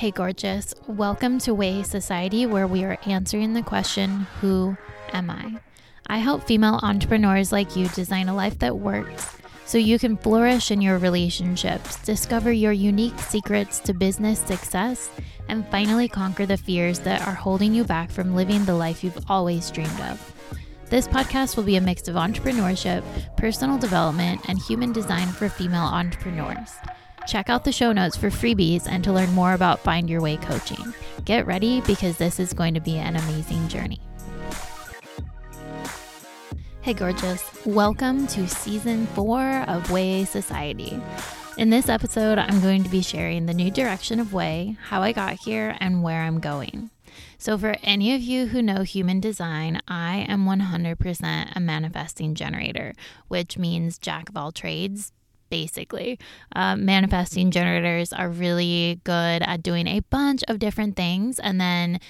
Hey, gorgeous. Welcome to Wai Society, where we are answering the question Who am I? I help female entrepreneurs like you design a life that works so you can flourish in your relationships, discover your unique secrets to business success, and finally conquer the fears that are holding you back from living the life you've always dreamed of. This podcast will be a mix of entrepreneurship, personal development, and human design for female entrepreneurs. Check out the show notes for freebies and to learn more about Find Your Way coaching. Get ready because this is going to be an amazing journey. Hey, gorgeous. Welcome to season four of Wai Society. In this episode, I'm going to be sharing the new direction of Wai, how I got here, and where I'm going. So, for any of you who know human design, I am 100% a manifesting generator, which means jack of all trades, basically. Uh, manifesting generators are really good at doing a bunch of different things and then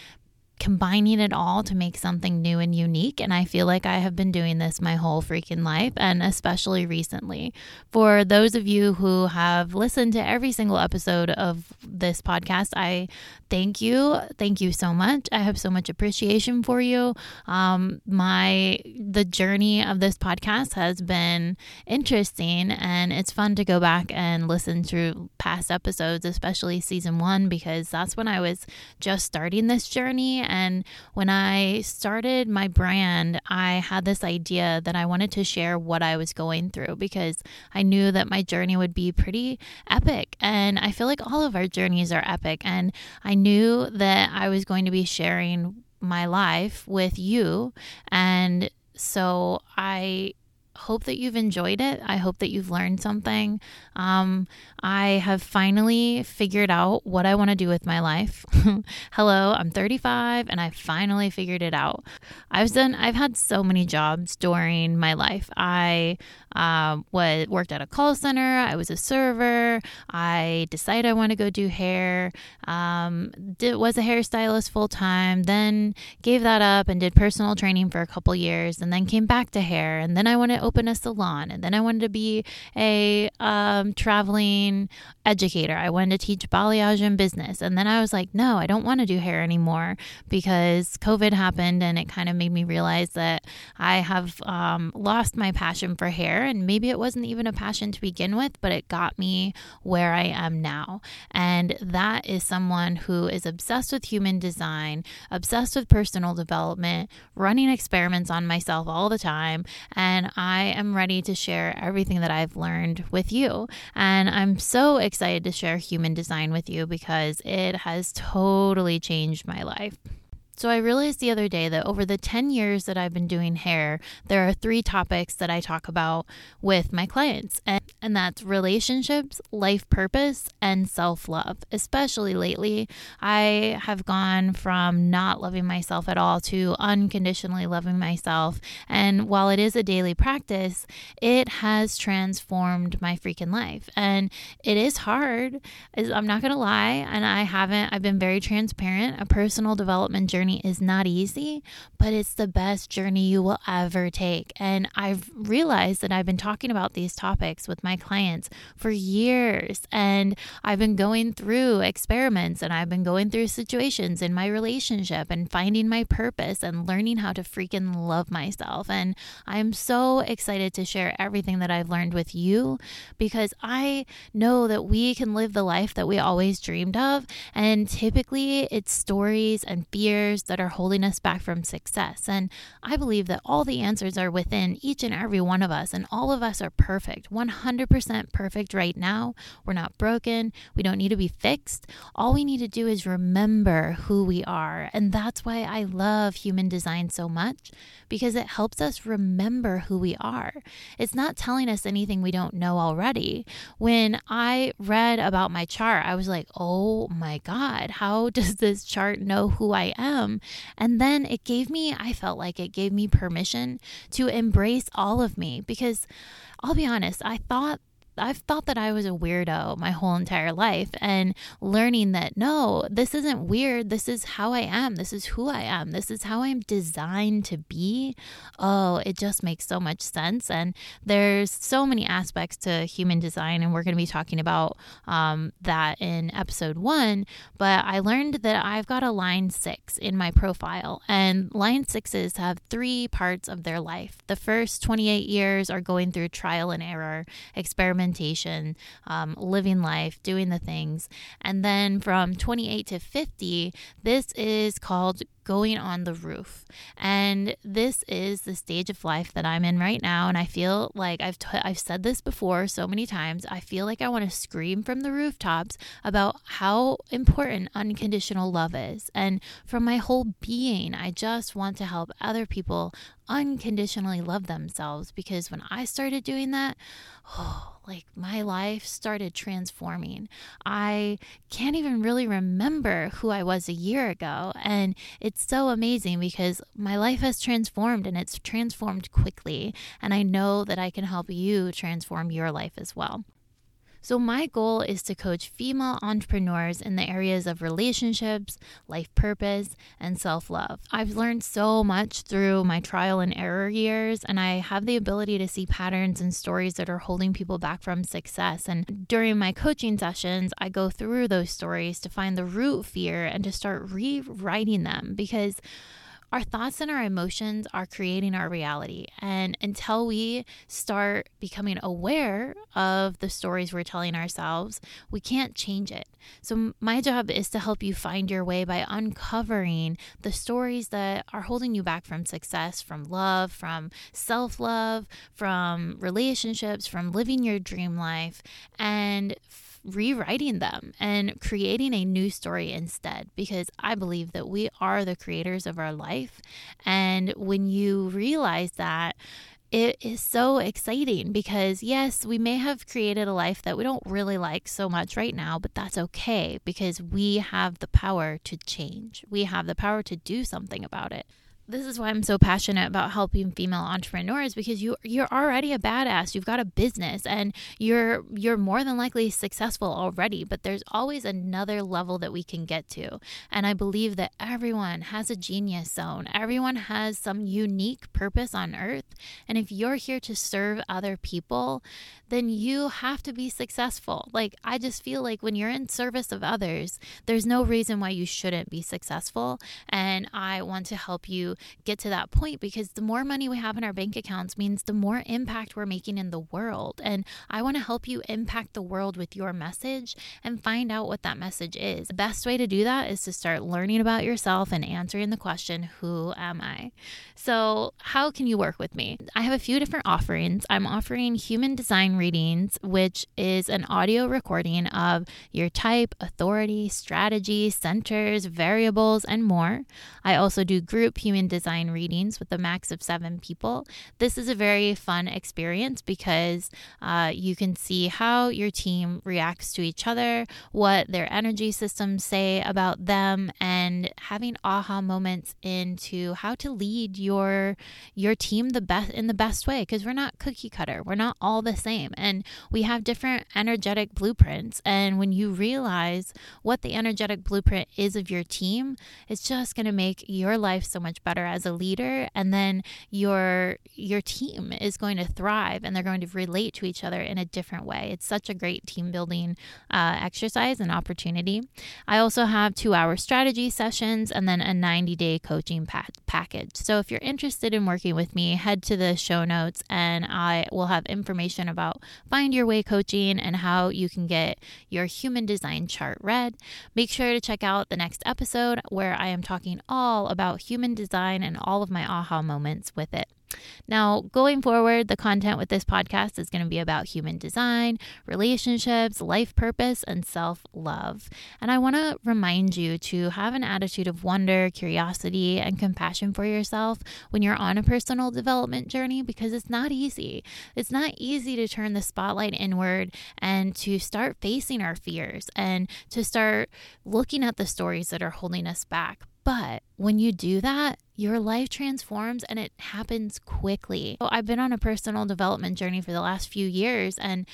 combining it all to make something new and unique. And I feel like I have been doing this my whole freaking life, and especially recently. For those of you who have listened to every single episode of this podcast, I thank you. Thank you so much. I have so much appreciation for you. Um, my the journey of this podcast has been interesting, and it's fun to go back and listen through past episodes, especially season one, because that's when I was just starting this journey and when I started my brand, I had this idea that I wanted to share what I was going through because I knew that my journey would be pretty epic. And I feel like all of our journeys are epic. And I knew that I was going to be sharing my life with you. And so I hope that you've enjoyed it. I hope that you've learned something. Um, I have finally figured out what I want to do with my life. Hello, I'm 35 and I finally figured it out. I've done I've had so many jobs during my life. I uh, was worked at a call center. I was a server. I decided I want to go do hair. Um, did, was a hairstylist full time. Then gave that up and did personal training for a couple years, and then came back to hair. And then I wanted to open a salon, and then I wanted to be a um, traveling educator. I wanted to teach balayage and business, and then I was like, no, I don't want to do hair anymore because COVID happened, and it kind of made me realize that I have um, lost my passion for hair and maybe it wasn't even a passion to begin with, but it got me where I am now. And that is someone who is obsessed with human design, obsessed with personal development, running experiments on myself all the time. And I am ready to share everything that I've learned with you. And I'm so excited to share human design with you because it has totally changed my life. So I realized the other day that over the 10 years that I've been doing hair, there are three topics that I talk about with my clients, and, and that's relationships, life purpose, and self love. Especially lately, I have gone from not loving myself at all to unconditionally loving myself. And while it is a daily practice, it has transformed my freaking life. And it is hard, I'm not going to lie, and I haven't, I've been very transparent. A personal development journey journey is not easy, but it's the best journey you will ever take. And I've realized that I've been talking about these topics with my clients for years. And I've been going through experiments and I've been going through situations in my relationship and finding my purpose and learning how to freaking love myself. And I'm so excited to share everything that I've learned with you because I know that we can live the life that we always dreamed of. And typically it's stories and fears that are holding us back from success. And I believe that all the answers are within each and every one of us, and all of us are perfect, 100% perfect right now. We're not broken. We don't need to be fixed. All we need to do is remember who we are. And that's why I love human design so much because it helps us remember who we are. It's not telling us anything we don't know already. When I read about my chart, I was like, oh my God, how does this chart know who I am? And then it gave me, I felt like it gave me permission to embrace all of me because I'll be honest, I thought I've thought that I was a weirdo my whole entire life and learning that no, this isn't weird. This is how I am. This is who I am. This is how I'm designed to be. Oh, it just makes so much sense. And there's so many aspects to human design, and we're going to be talking about um, that in episode one. But I learned that I've got a line six in my profile, and line sixes have three parts of their life. The first 28 years are going through trial and error, experimentation, um, living life, doing the things. And then from 28 to 50, this is called going on the roof. And this is the stage of life that I'm in right now and I feel like I've t- I've said this before so many times. I feel like I want to scream from the rooftops about how important unconditional love is. And from my whole being, I just want to help other people unconditionally love themselves because when I started doing that, oh, like my life started transforming. I can't even really remember who I was a year ago. And it's so amazing because my life has transformed and it's transformed quickly. And I know that I can help you transform your life as well. So, my goal is to coach female entrepreneurs in the areas of relationships, life purpose, and self love. I've learned so much through my trial and error years, and I have the ability to see patterns and stories that are holding people back from success. And during my coaching sessions, I go through those stories to find the root fear and to start rewriting them because our thoughts and our emotions are creating our reality. And until we start becoming aware of the stories we're telling ourselves, we can't change it. So, my job is to help you find your way by uncovering the stories that are holding you back from success, from love, from self love, from relationships, from living your dream life, and rewriting them and creating a new story instead because I believe that we are the creators of our life. And when you realize that, it is so exciting because, yes, we may have created a life that we don't really like so much right now, but that's okay because we have the power to change. We have the power to do something about it this is why I'm so passionate about helping female entrepreneurs because you you're already a badass. You've got a business and you're you're more than likely successful already, but there's always another level that we can get to. And I believe that everyone has a genius zone. Everyone has some unique purpose on earth. And if you're here to serve other people, then you have to be successful. Like I just feel like when you're in service of others, there's no reason why you shouldn't be successful. And I want to help you get to that point because the more money we have in our bank accounts means the more impact we're making in the world. And I want to help you impact the world with your message and find out what that message is. The best way to do that is to start learning about yourself and answering the question, Who am I? So, how can you work with me? I have a few different offerings. I'm offering human design readings, which is an audio recording of your type, authority, strategy, centers, variables, and more. I also do group human design readings with a max of seven people. This is a very fun experience because uh, you can see how your team reacts to each other, what their energy systems say about them, and having aha moments into how to lead your your team the best in the best way. Because we're not cookie cutter, we're not all the same, and we have different energetic blueprints. And when you realize what the energetic blueprint is of your team, it's just going to make your life so much better better as a leader and then your your team is going to thrive and they're going to relate to each other in a different way. It's such a great team building uh, exercise and opportunity. I also have two hour strategy sessions and then a 90 day coaching pa- package. So if you're interested in working with me head to the show notes and i will have information about find your way coaching and how you can get your human design chart read. Make sure to check out the next episode where i am talking all about human design design and all of my aha moments with it. Now, going forward, the content with this podcast is going to be about human design, relationships, life purpose, and self love. And I want to remind you to have an attitude of wonder, curiosity, and compassion for yourself when you're on a personal development journey because it's not easy. It's not easy to turn the spotlight inward and to start facing our fears and to start looking at the stories that are holding us back. But when you do that, your life transforms and it happens quickly. So I've been on a personal development journey for the last few years and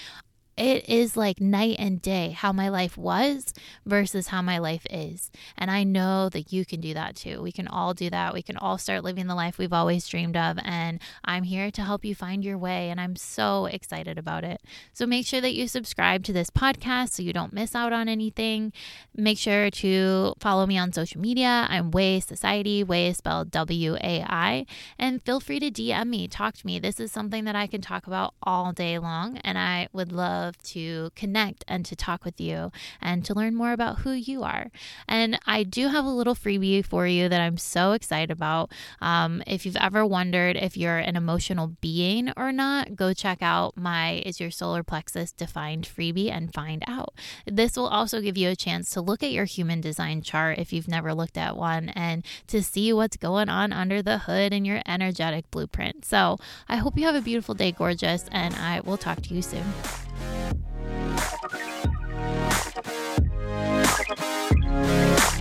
it is like night and day how my life was versus how my life is. And I know that you can do that too. We can all do that. We can all start living the life we've always dreamed of. And I'm here to help you find your way. And I'm so excited about it. So make sure that you subscribe to this podcast so you don't miss out on anything. Make sure to follow me on social media. I'm Wai Society. Wai spelled W A I. And feel free to DM me, talk to me. This is something that I can talk about all day long. And I would love love to connect and to talk with you and to learn more about who you are. And I do have a little freebie for you that I'm so excited about. Um, if you've ever wondered if you're an emotional being or not, go check out my Is Your Solar Plexus Defined freebie and find out. This will also give you a chance to look at your human design chart if you've never looked at one and to see what's going on under the hood in your energetic blueprint. So I hope you have a beautiful day, gorgeous, and I will talk to you soon. Thank you.